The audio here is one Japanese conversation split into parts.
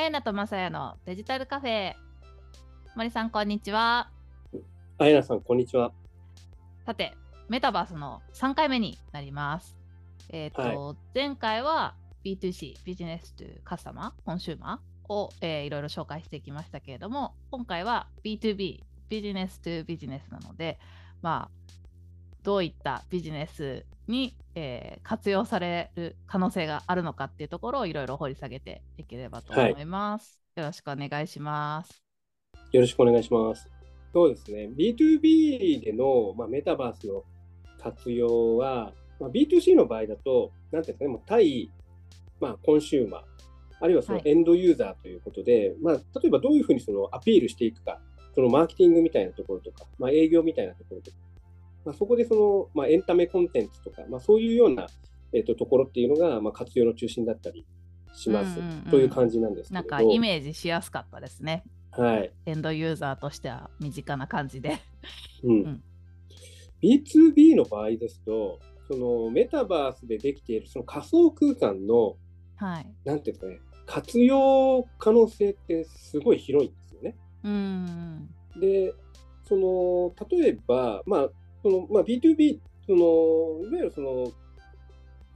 あやなとまさやのデジタルカフェ。森さん、こんにちは。あやなさん、こんにちは。さて、メタバースの3回目になります。えっ、と、はい前回は B2C、ビジネスというカスタマー、コンシューマーを、えーいろいろ紹介してきましたけれども、今回は B2B、ビジネスとビジネスなので、まあ、どういったビジネスに、えー活用される可能性があるのかっていうところをいろいろ掘り下げていければと思います。よろしくお願いします。よろしくお願いします。そうですね、B2B での、まあ、メタバースの活用は、まあ、B2C の場合だと、なんていうんですかね、もう対、まあ、コンシューマー、あるいはそのはいエンドユーザーということで、まあ、例えばどういうふうにそのアピールしていくか、そのマーケティングみたいなところとか、まあ、営業みたいなところとか、まあ、そこでその、まあ、エンタメコンテンツとか、まあ、そういうような、えっとところっていうのが、まあ、活用の中心だったりします、うんうんうんという感じなんですけれどなんかイメージしやすかったですね。はいエンドユーザーとしては身近な感じで。うんん B2B の場合ですと、そのメタバースでできているその仮想空間の、はい。なんていうんですかね、活用可能性ってすごい広いんですよね。うん。で、その例えば、まあそのまあ、B2B、そのいわゆるその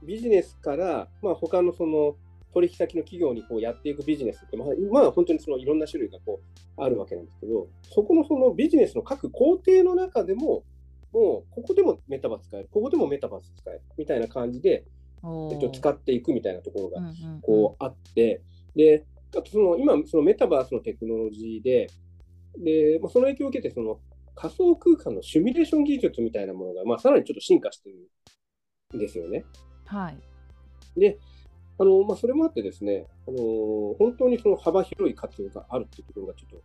ビジネスから、まあ、他のその取引先の企業にこうやっていくビジネスって、まあ、まあ本当にそのいろんな種類がこうあるわけなんですけど、そこのそのビジネスの各工程の中でも、もうここでもメタバース使える、ここでもメタバース使えるみたいな感じで、おえっと、使っていくみたいなところがこうあって、で、あとその今、そのメタバースのテクノロジーで、でまあ、その影響を受けて、その仮想空間のシミュレーション技術みたいなものが、まあ、さらにちょっと進化してるんですよね。はい。で、あのまあ、それもあってですね、あの本当にその幅広い活用があるっていうところが、ちょっと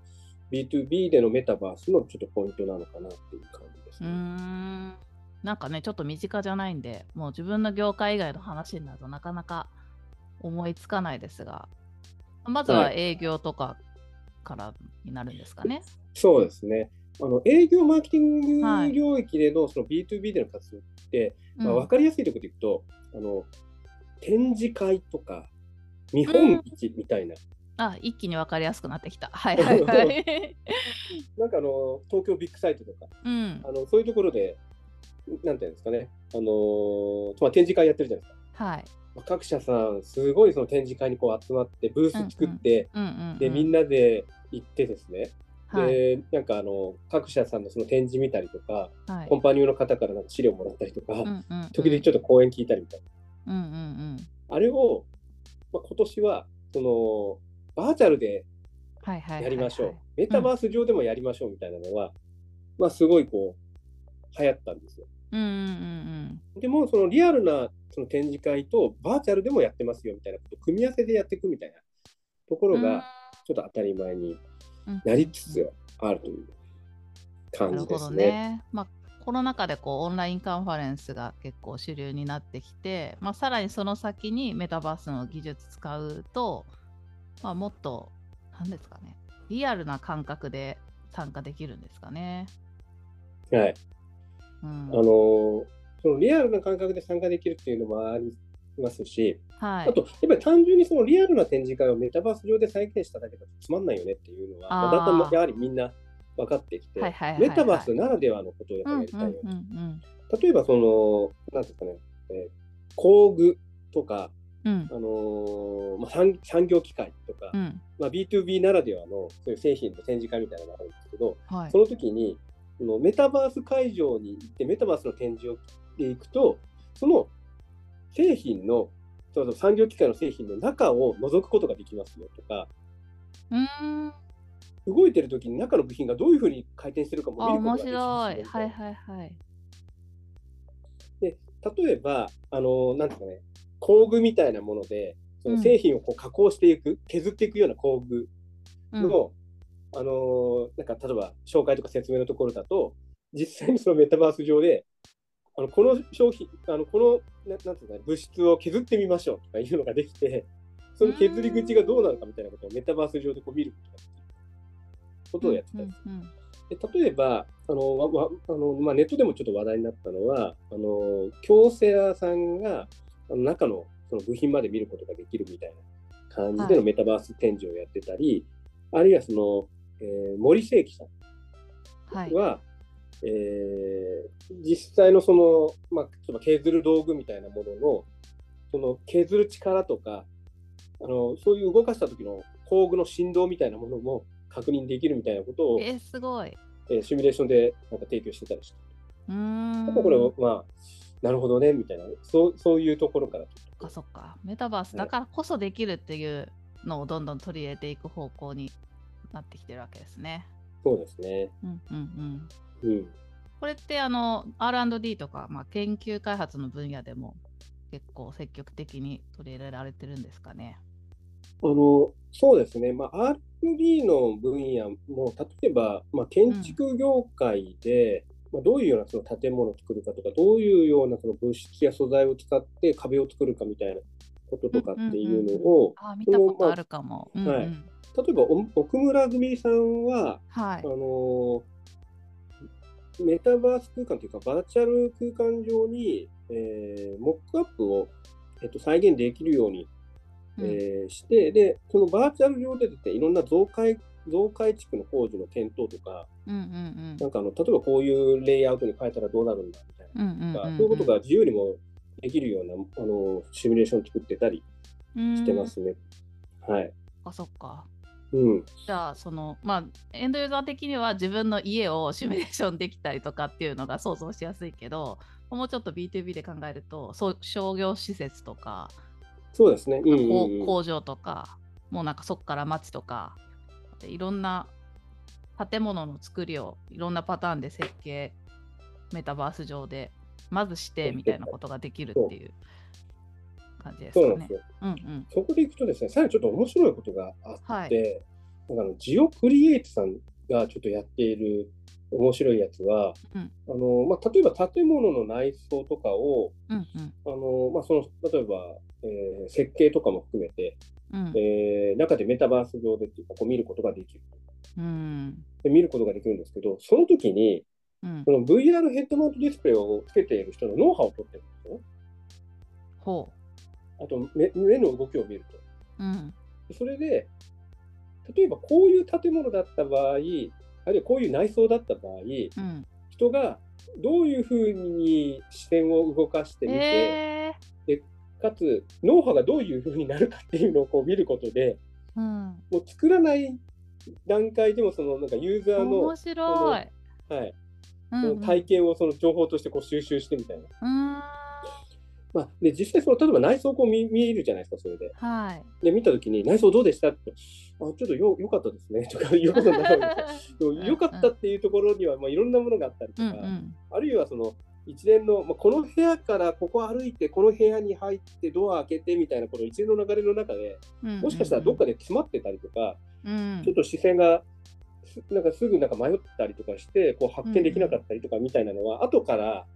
B2B でのメタバースのちょっとポイントなのかなっていう感じですうーね。ん。なんかね、ちょっと身近じゃないんで、もう自分の業界以外の話になるとなかなか思いつかないですが、まずははい営業とかからになるんですかね。そうですね。あの営業マーケティンはいグ領域でのその B2B での活用って、うんまあ、分かりやすいところでいくと、あの展示会とか見本市みたいな、あ、一気に分かりやすくなってきた。はいはいはい。なんかあの東京ビッグサイトとか、うん。あのそういうところで、なんていうんですかね、あのまあ、展示会やってるじゃないですか。はい。まあ各社さん、すごいその展示会にこう集まって、ブース作って、うんうん、うん。でみんなで行ってですね、はい。でなんかあの各社さんのその展示見たりとか、はいコンパニオンの方からなんか資料もらったりとか、うんうんうん時々ちょっと講演聞いたりみたいな。うんうんうん。あれを、まあ、今年はそのバーチャルではいはいはいはい。やりましょう、メタバース上でもやりましょうみたいなのは、まあ、すごいこう流行ったんですよ。うんうんうんでも、そのリアルなその展示会とバーチャルでもやってますよみたいなことを組み合わせでやっていくみたいなとこうん。ろが、ちょっと当たり前にうんなりつつあるという感じですね。ね。まあ、コロナ禍でこうオンラインカンファレンスが結構主流になってきて、まあ、さらにその先にメタバースの技術使うと、まあ、もっと、なんですかね、リアルな感覚で参加できるんですかね。はいうん、あのーそのリアルな感覚で参加できるっていうのもありますし、はい。あと、やっぱり単純にそのリアルな展示会をメタバース上で再現しただけだとつまんないよねっていうのは、まあだんだんやはりみんな分かってきて、はいはいはいはい。メタバースならではのことをやっりたいよね。うんうん例えば、その、なんですかね、えー工具とか、うん。あのーまあ、産産業機械とか、うん。まあ、B2B ならではのそういう製品の展示会みたいなのがあるんですけど、はい。その時に、そのメタバース会場に行って、メタバースの展示をで行くと、その製品の、そうそう産業機械の製品の中を覗くことができますよとか、うーん。動いてる時に中の部品がどういうふうに回転してるかも見ることができますよ白い。はいはいはい。で例えば、あのなんていうかね、工具みたいなもので、その製品をこう加工していく、削っていくような工具うん。の、あのなんか例えば紹介とか説明のところだと、実際にそのメタバース上で、あのこの商品、あのこのななんていうか、ね、物質を削ってみましょうとかいうのができて、その削り口がどうなのかみたいなことをメタバース上でこう見ることができることをやってたんです。うんうんで例えば、あのわわあのまあ、ネットでもちょっと話題になったのは、あの京セラさんがあの中のその部品まで見ることができるみたいな感じでのメタバース展示をやってたり、あるいはその、えー森世紀さんはい。は、えー実際のその、まあ、削る道具みたいなものの、その削る力とか、あのそういう動かした時の工具の振動みたいなものも確認できるみたいなことを、えー、すごい。えーシミュレーションでなんか提供してたりして、うーん。やっぱこれは、まあ、なるほどね、みたいな、そうそういうところからそっかそっか。メタバースだからこそできるっていうのをどんどん取り入れていく方向になってきてるわけですね。そうですね。うんうんうん。うん。これってあの R&D とか、まあ、研究開発の分野でも結構積極的に取り入れられてるんですかね？あのそうですね、まあ、R&D の分野も、例えば、まあ、建築業界で、まあ、どういうようなその建物を作るかとか、どういうようなその物質や素材を使って壁を作るかみたいなこととかっていうのを、あ見たことあるかも。うんうんはい例えばお奥村組さんは、はいあ。のメタバース空間というか、バーチャル空間上に、えーモックアップを、えっと、再現できるようにうんえーして、で、そのバーチャル上でですね、いろんな増改増改築の工事の検討とか、うんうんなんかあの例えばこういうレイアウトに変えたらどうなるんだみたいうんうんうんな、うんうんそういうことが自由にもできるようなあのシミュレーションを作ってたりしてま。すね。はい。うんあそっか。うん。じゃあそのまあエンドユーザー的には自分の家をシミュレーションできたりとかっていうのが想像しやすいけどもうちょっと B2B で考えるとそう商業施設とか、そうですね。うんうん工場とかもうなんかそっから町とかでいろんな建物の作りをいろんなパターンで設計メタバース上でまずしてみたいなことができるっていう感じですかねそうなんです。よ。うんうんそこでいくとですね、さらにちょっと面白いことがあはって、なんかあのジオクリエイトさんがちょっとやっている面白いやつは、うんあのまあ、例えば建物の内装とかを、うんうんあのまあ、その例えば、えー設計とかも含めて、うんえー中でメタバース上でっていうかこう見ることができるうんで。見ることができるんですけど、その時に、うんその VR ヘッドマウントディスプレイをつけている人のノウハウを取ってるんですよ。ほあと目、目の動きを見ると。う。うんそれで、例えばこういう建物だった場合、あるいはこういう内装だった場合、うん、人がどういうふうに視線を動かしてみて、えかつ、ノウハウがどういうふうになるかっていうのをこう見ることで、ー、うん、もう作らない段階でもそのなんかユーザーの、面白い。はい、うんそうんの体験をその情報としてこう収集してみたいな。うんまあ、で実際その、例えば内装をこう見見るじゃないですか、それで。はい。で、見たときに、内装どうでしたって、あちょっとよよかったですね。とかいうことになるわけですよ。よかったっていうところには、まあ、いろんなものがあったりとか、うんうん。あるいはその一連の、まあ、この部屋からここ歩いて、この部屋に入って、ドア開けてみたいな、この一連の流れの中で、もしかしたらどっかで詰まってたりとか、うん。ちょっと視線がすなんかすぐなんか迷ったりとかして、こう発見できなかったりとかみたいなのは、後から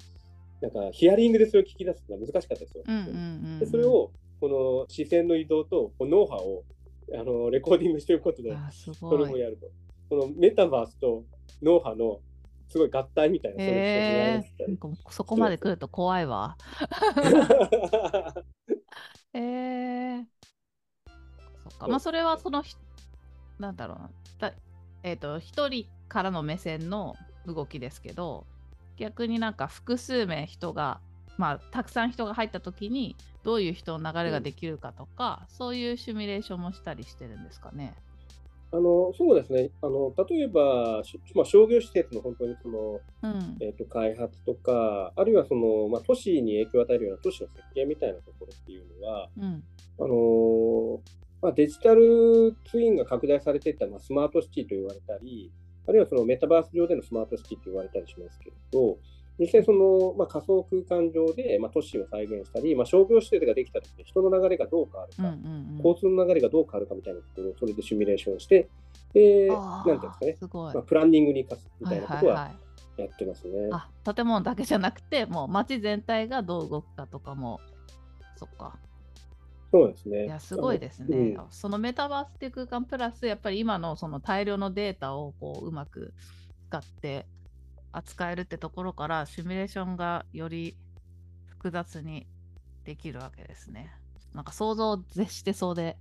なんかヒアリングでそれを聞き出すのは難しかったですよ。うんうんうんでそれをこの視線の移動とノウハウをあのレコーディングしておくことで、そ。れもやると。このメタバースとノウハウのすごい合体みたいな、えー、なんかそこまで来ると怖いわ。えー、そっか。まあそれはそのひなんだろうな。だえっ、と一人からの目線の動きですけど、逆になんか複数名人がまあたくさん人が入った時にどういう人の流れができるかとか、そういうシミュレーションもしたりしてるんですかね。あのそうですねあの、例えば、しまあ、商業施設の本当にその、うん。えー、と開発とか、あるいはその、まあ、都市に影響を与えるような都市の設計みたいなところっていうのは、うん。あのーまあ、デジタルツインが拡大されていった、まあ、スマートシティと言われたり、あるいはそのメタバース上でのスマートシティと言われたりしますけれど、実際その、まあ、仮想空間上で、まあ、都市を再現したり、まあ、商業施設ができたときに人の流れがどう変わるか、うんうんうん。交通の流れがどう変わるかみたいなところをそれでシミュレーションして、で、なんていうんですかね、すごい。まあ、プランニングに生かすみたいなことはいはいはやってますね。あ建物だけじゃなくてもう街全体がどう動くかとかもそっかそうですね。いやすごいですね、うんそのメタバースっていう空間プラスやっぱり今のその大量のデータをこううまく使って扱えるってところからシミュレーションがより複雑にできるわけですねなんか想像を絶してそうで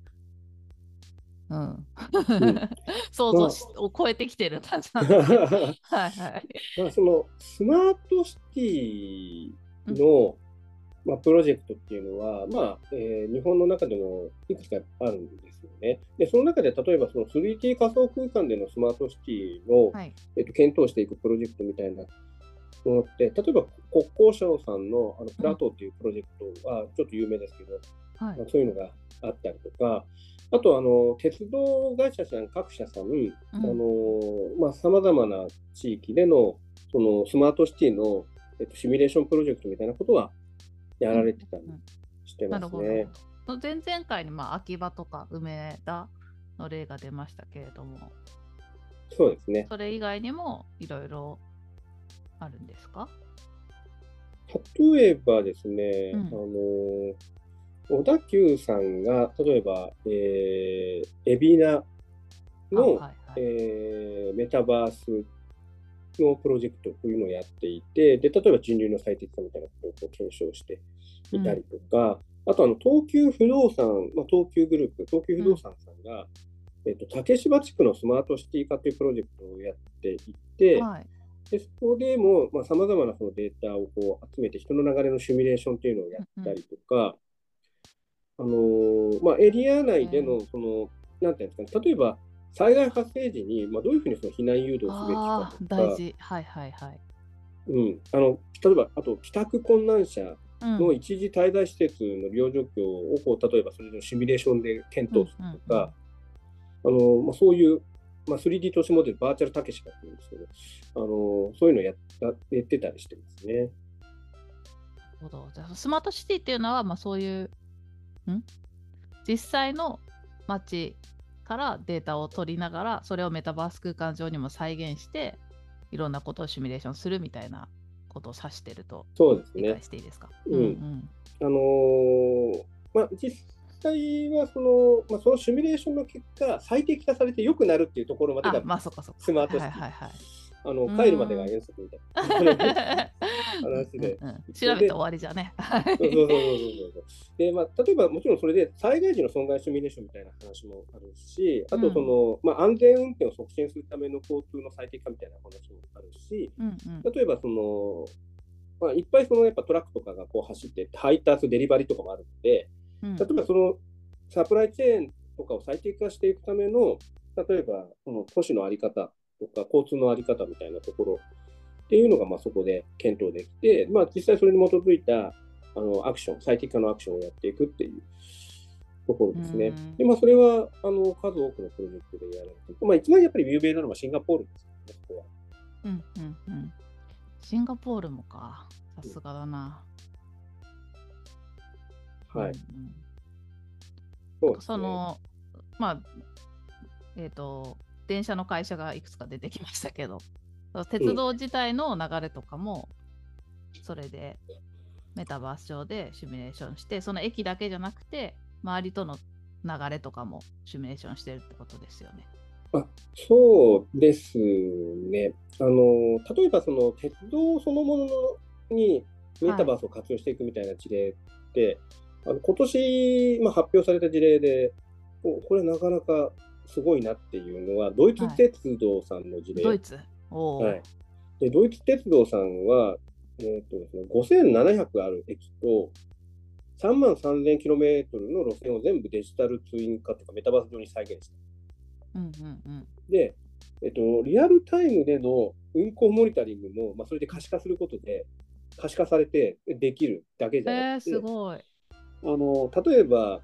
うん。うん想像し、を超えてきてる感じなんですけど。はいはい。まあそのスマートシティの、まあ、プロジェクトっていうのは、まあえー日本の中でもいくつかあるんですよね。で、その中で例えばその 3D 仮想空間でのスマートシティの、はい。えっと、検討していくプロジェクトみたいなものって、例えば国交省さんのあのプラトーっていうプロジェクトはちょっと有名ですけど、はいまあ、そういうのがあったりとか、あとあの鉄道会社さん、各社さん、あのまあ、様々な地域でのそのスマートシティの、えっと、シミュレーションプロジェクトみたいなことはやられてたりしてなるほどますね。。前々回に、まあ、秋葉とか梅田の例が出ましたけれども、そうですね。それ以外にもいろいろあるんですか？例えばですね、うんあの小田急さんが、例えば、えー、海老名の、あはいはいえーメタバースのプロジェクトというのをやっていて、で例えば人流の最適化みたいなことをこう検証していたりとか、あとあの東急不動産、まあ、東急グループ、東急不動産さんが、えっと竹芝地区のスマートシティ化というプロジェクトをやっていて、はい。でそこでもさまざ、まなそのデータをこう集めて、人の流れのシミュレーションというのをやったりとか、あのーまあ、エリア内でのその、なんていうんですかね、例えば災害発生時に、まあ、どういうふうにその避難誘導をすべきかとか、大事。はいはいはい。うん、あの例えばあと帰宅困難者うんの一時滞在施設の利用状況をこう例えばそれのシミュレーションで検討するとか、あのまあ、そういう、まあ、3D 都市モデル、バーチャルたけしかっていうんですけど、あのそういうのをややってたりしてますね。なるほど。じゃあスマートシティっていうのは、まあ、そういう、ん？実際の街からデータを取りながら、それをメタバース空間上にも再現して、いろんなことをシミュレーションするみたいなことを指してるとそうですね理解。していいですか？うんうんあのーまあ、実際はその、まあ、そのシミュレーションの結果、最適化されて良くなるっていうところまでが、あ、まあそっかそっか。スマートシティはいはいはい。あのうん。帰るまでが遠足みたいな。話で。うんうんうん。調べて終わりじゃね。はいそうそうそうそうそう。で、まあ、例えばもちろんそれで災害時の損害シミュレーションみたいな話もあるし、あとその、まあ、安全運転を促進するための交通の最適化みたいな話もあるし、うんうん。例えばその、まあ、いっぱいそのやっぱトラックとかがこう走って、配達、デリバリーとかもあるので、うん。例えばそのサプライチェーンとかを最適化していくための、例えばその都市の在り方とか、交通の在り方みたいなところっていうのがまあそこで検討できて、まあ、実際それに基づいたあのアクション、最適化のアクションをやっていくっていうところですね。うんでまあ、それはあの数多くのプロジェクトでやられてまあ、一番やっぱり有名なのはシンガポールですよね、そこは。うんうんうん。シンガポールもか。さすがだな。はい。その、まあ、えっ、と、電車の会社がいくつか出てきましたけど、鉄道自体の流れとかも、それでメタバース上でシミュレーションして、その駅だけじゃなくて、周りとの流れとかもシミュレーションしてるってことですよね。あそうですね。あの例えばその鉄道そのものにメタバースを活用していくみたいな事例って、あの今年、まあ、発表された事例で、おこれなかなかすごいなっていうのは、ドイツ鉄道さんの事例。ドイツ？はい、でドイツ鉄道さんは、えーとですね、5700ある駅と3万3000キロメートルの路線を全部デジタルツイン化とかメタバース上に再現した。うんうんうん。で、えっと、リアルタイムでの運行モニタリングも、まあ、それで可視化することで、可視化されてできるだけじゃえー、なくて、すごい。あの例えば、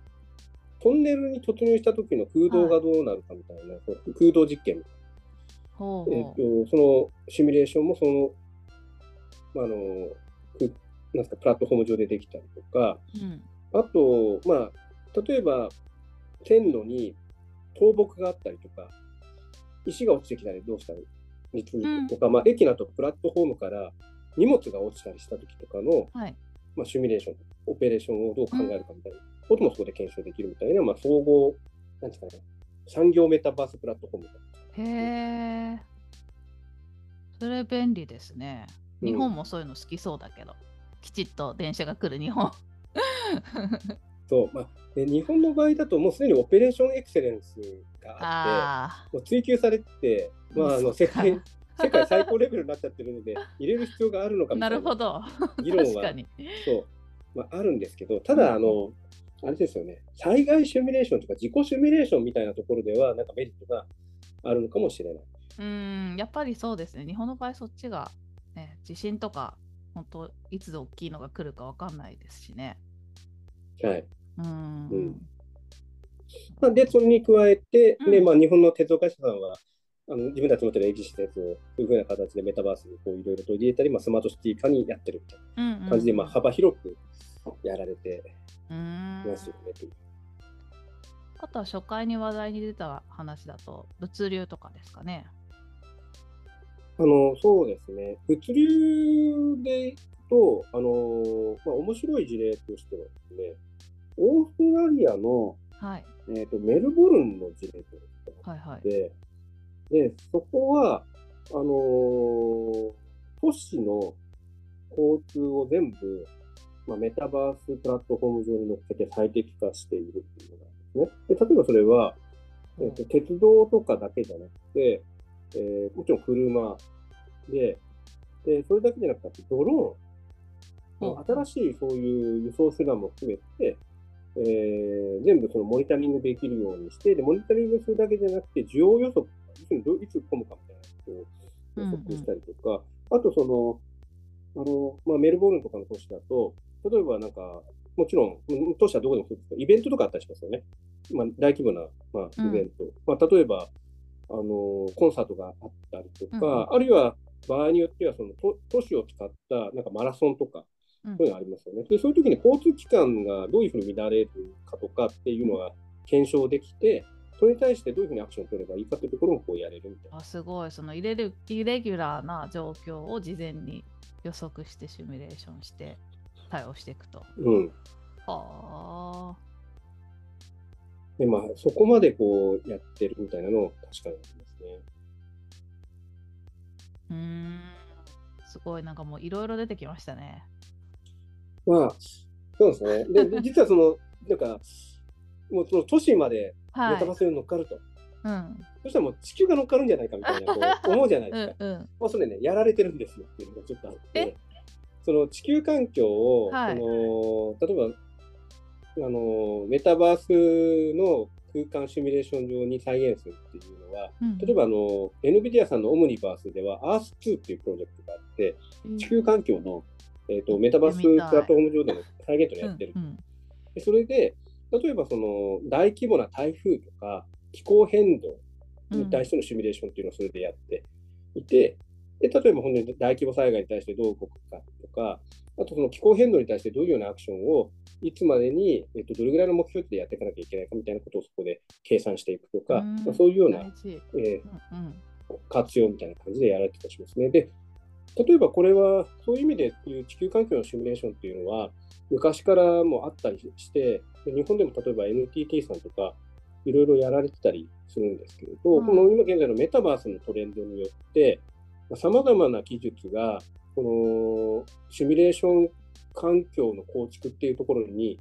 トンネルに突入した時の空洞がどうなるかみたいな、その空洞実験、ほうほえっと、そのシミュレーションもその、あのくなんですかプラットフォーム上でできたりとか、う。うん。あと、まあ、例えば、線路に倒木があったりとか、石が落ちてきたりどうしたりとか、まあ、駅などプラットフォームから荷物が落ちたりした時とかの、はい。まあ、シミュレーション、オペレーションをどう考えるかみたいなこともそこで検証できるみたいな、まあ、総合、なんですかね、産業メタバースプラットフォームみたいな。へえ。それ便利ですね。うん日本もそういうの好きそうだけど、きちっと電車が来る日本。そうまあ、で日本の場合だともうすでにオペレーションエクセレンスがあってもう追求されて、まあ、あの世界世界最高レベルになっちゃってるので入れる必要があるのかみたいな議論はそう、まあ、あるんですけどただあの、あれですよね災害シミュレーションとか自己シミュレーションみたいなところではなんかメリットがあるのかもしれない。うんやっぱりそうですね日本の場合そっちが、ね、地震とか本当いつ大きいのが来るか分かんないですしね。はい。うん、うんまあ、で、それに加えて、うん、でまあ、日本の鉄道会社さんは、あの自分たちの持ってる駅施設をそういうふうな形でメタバースにこういろいろと入れたり、まあ、スマートシティ化にやってるみたいな感じで、まあ、幅広くやられていますよね。あとは初回に話題に出た話だと、物流とかですかね。あのそうですね、物流でと、あのまあ、面白い事例としてはですね、オーストラリアの、はいえーと、メルボルンの事例というのがあって、はいはい、でそこはあのー、都市の交通を全部、まあ、メタバースプラットフォーム上に乗っけて最適化しているっていうのがあるんですね。で例えばそれは、えーと、鉄道とかだけじゃなくて、えー、もちろん車でで、それだけじゃなくてドローン、うん、新しいそういう輸送手段も含めて、えー、全部そのモニタリングできるようにして、でモニタリングするだけじゃなくて、需要予測、いついつ込むかみたいなことを予測したりとか、うんうん、あとその、あのまあ、メルボルンとかの都市だと、例えばなんか、もちろん、都市はどこでもそうですけど、イベントとかあったりしますよね。まあ、大規模な、まあ、イベント。うん、まあ、例えば、あのコンサートがあったりとか、うん、あるいは場合によってはその都都市を使ったなんかマラソンとか、そういうのありますよね。でそういう時に交通機関がどういうふうに乱れるかとかっていうのが検証できて、それに対してどういうふうにアクションを取ればいいかというところもこうやれるみたいな。あすごい、そのイレルイレギュラーな状況を事前に予測してシミュレーションして対応していくと。うん。はあ。でまあ、そこまでこうやってるみたいなのを確かにありますね。うん。すごい、なんかもういろいろ出てきましたね。まあ、そうですね。で、実はその、なんか、もうその都市までメタバースに乗っかると。はい、うん、そしたらもう地球が乗っかるんじゃないかみたいなこう 思うじゃないですか。うんうん、まあ、それね、やられてるんですよっていうのがちょっとあって、その地球環境を、はい、その例えばあのメタバースの空間シミュレーション上に再現するっていうのは、うん、例えばあの NVIDIA さんのオムニバースでは Earth2 っていうプロジェクトがあって地球環境のえーと、メタバースプラットフォーム上での再現とやってる。うんうん、でそれで、例えばその大規模な台風とか気候変動に対してのシミュレーションっていうのをそれでやっていて、で例えば本当に大規模災害に対してどう動くかとか、あとその気候変動に対してどういうようなアクションをいつまでに、えっと、どれぐらいの目標でやっていかなきゃいけないかみたいなことをそこで計算していくとか、まあ、そういうような、えーうんうん、活用みたいな感じでやられてたりしますね。で例えばこれはそういう意味でいう地球環境のシミュレーションっていうのは昔からもあったりして日本でも例えば NTT さんとかいろいろやられてたりするんですけれど、うん、この今現在のメタバースのトレンドによってさまざまな技術がこのシミュレーション環境の構築っていうところに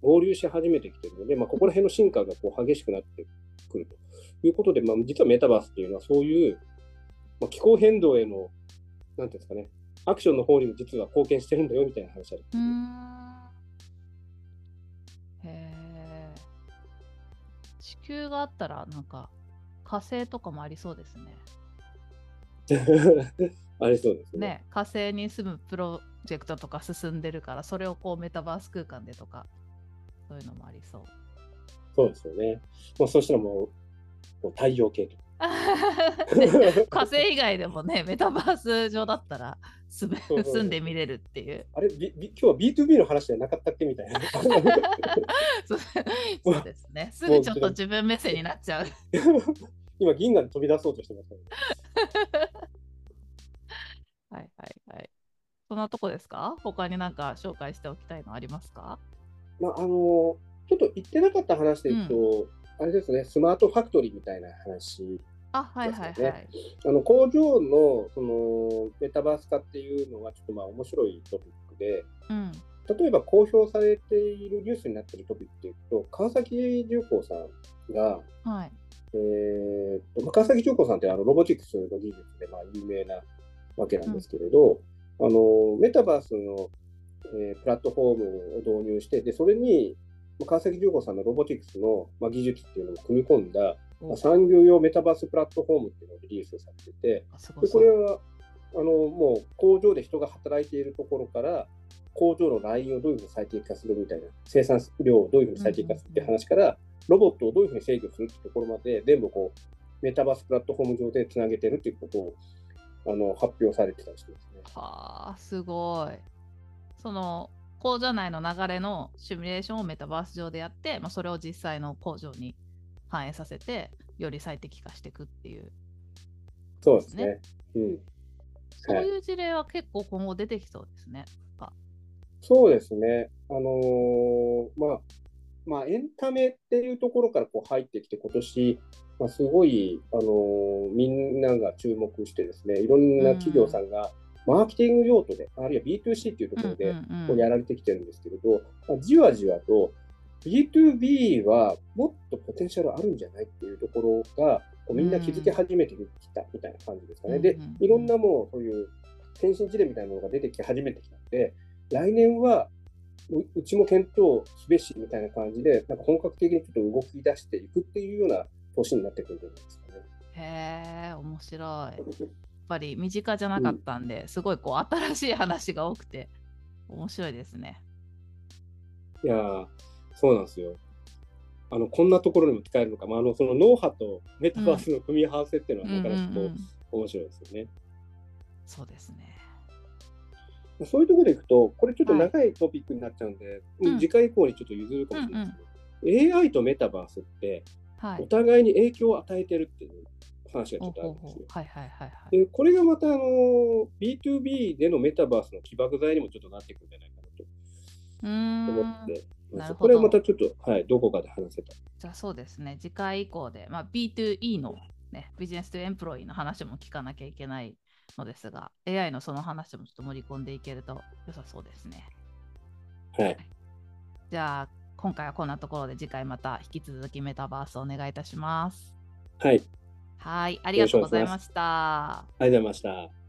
合流し始めてきてるので、まあ、ここら辺の進化がこう激しくなってくるということで、まあ、実はメタバースっていうのはそういう、まあ、気候変動へのなんていうんですかね、アクションの方にも実は貢献してるんだよみたいな話ある。へえ。地球があったら、なんか火星とかもありそうですね。ありそうですね、ね、火星に住むプロジェクトとか進んでるから、それをこうメタバース空間でとか、そういうのもありそう。そうですよね。もうそしたらもう、もう太陽系と 火星以外でもね、メタバース上だったら住住んでみれるっていう。あれ、B、今日は B2B の話じゃなかったっけみたいな。そうですね。すぐちょっと自分目線になっちゃう。今、銀河に飛び出そうとしてました、ね、はいはいはい。そんなとこですか？他になんか紹介しておきたいのありますか？まあ、あのちょっと言ってなかった話で言うと、うんあれですね、スマートファクトリーみたいな話あ、はいはいはい。あの工場のそのメタバース化っていうのはちょっとまあ面白いトピックで、うん、例えば公表されているニュースになっているトピックでいうと、川崎重工さんが、はい。えーっとまあ川崎重工さんってあのロボティクスの技術でまあ有名なわけなんですけれど、あのメタバースの、えープラットフォームを導入して、でそれにまあ川崎重工さんのロボティクスの、まあ、技術っていうのを組み込んだ、まあ産業用メタバースプラットフォームっていうのをリリースされてて、で。これはあのもう工場で人が働いているところから、工場のラインをどういうふうに最適化するみたいな、生産量をどういうふうに最適化するっていう話から、ロボットをどういうふうに制御するっていうところまで、全部こうメタバースプラットフォーム上でつなげてるっていうことをあの発表されてたりしてますね。はあ、すごい。その工場内の流れのシミュレーションをメタバース上でやって、まあ、それを実際の工場に反映させて、より最適化していくっていう。そうですね。うん、そういう事例は結構今後出てきそうですね。そうですね。あのーまあ、まあ、エンタメっていうところからこう入ってきて、今年、まあ、すごい、あのーみんなが注目してですね、いろんな企業さんが、マーケティング用途で、あるいは B2C っていうところで、こうやられてきてるんですけれど、まあ、じわじわと B2B はもっとポテンシャルあるんじゃないっていうところが、こうみんな気づき始めてきたみたいな感じですかね。でいろんなもうそういう先進事例みたいなものが出てき始めてきたので、来年はううちも検討すべしみたいな感じで、なんか本格的にちょっと動き出していくっていうような年になってくるんじゃないですかね。へえ、面白い。やっぱり身近じゃなかったんで、すごいこう新しい話が多くて、面白いですね。いやーそうなんですよ。あのこんなところにも使えるのか、まあ、あのその脳波とメタバースの組み合わせっていうのは、なかなかこう、うんうんうん面白いですよね。そうですね。そういうところでいくと、これちょっと長いトピックになっちゃうんで、うん次回以降にちょっと譲るかもしれないですけど、AI とメタバースって、はい。お互いに影響を与えてるっていう話がちょっとあるんですよ。はいはいはいはい。でこれがまたあの B2B でのメタバースの起爆剤にもちょっとなっていくんじゃないかなとうーん思ってこれはまたちょっと、はい、どこかで話せた。じゃあそうですね、次回以降で、まあ、B2E の、ね、ビジネスとエンプロイの話も聞かなきゃいけないのですが、AI のその話もちょっと盛り込んでいけると良さそうですね。はい。じゃあ今回はこんなところで次回また引き続きメタバースをお願いいたします。はい。はい、ありがとうございました。ありがとうございました。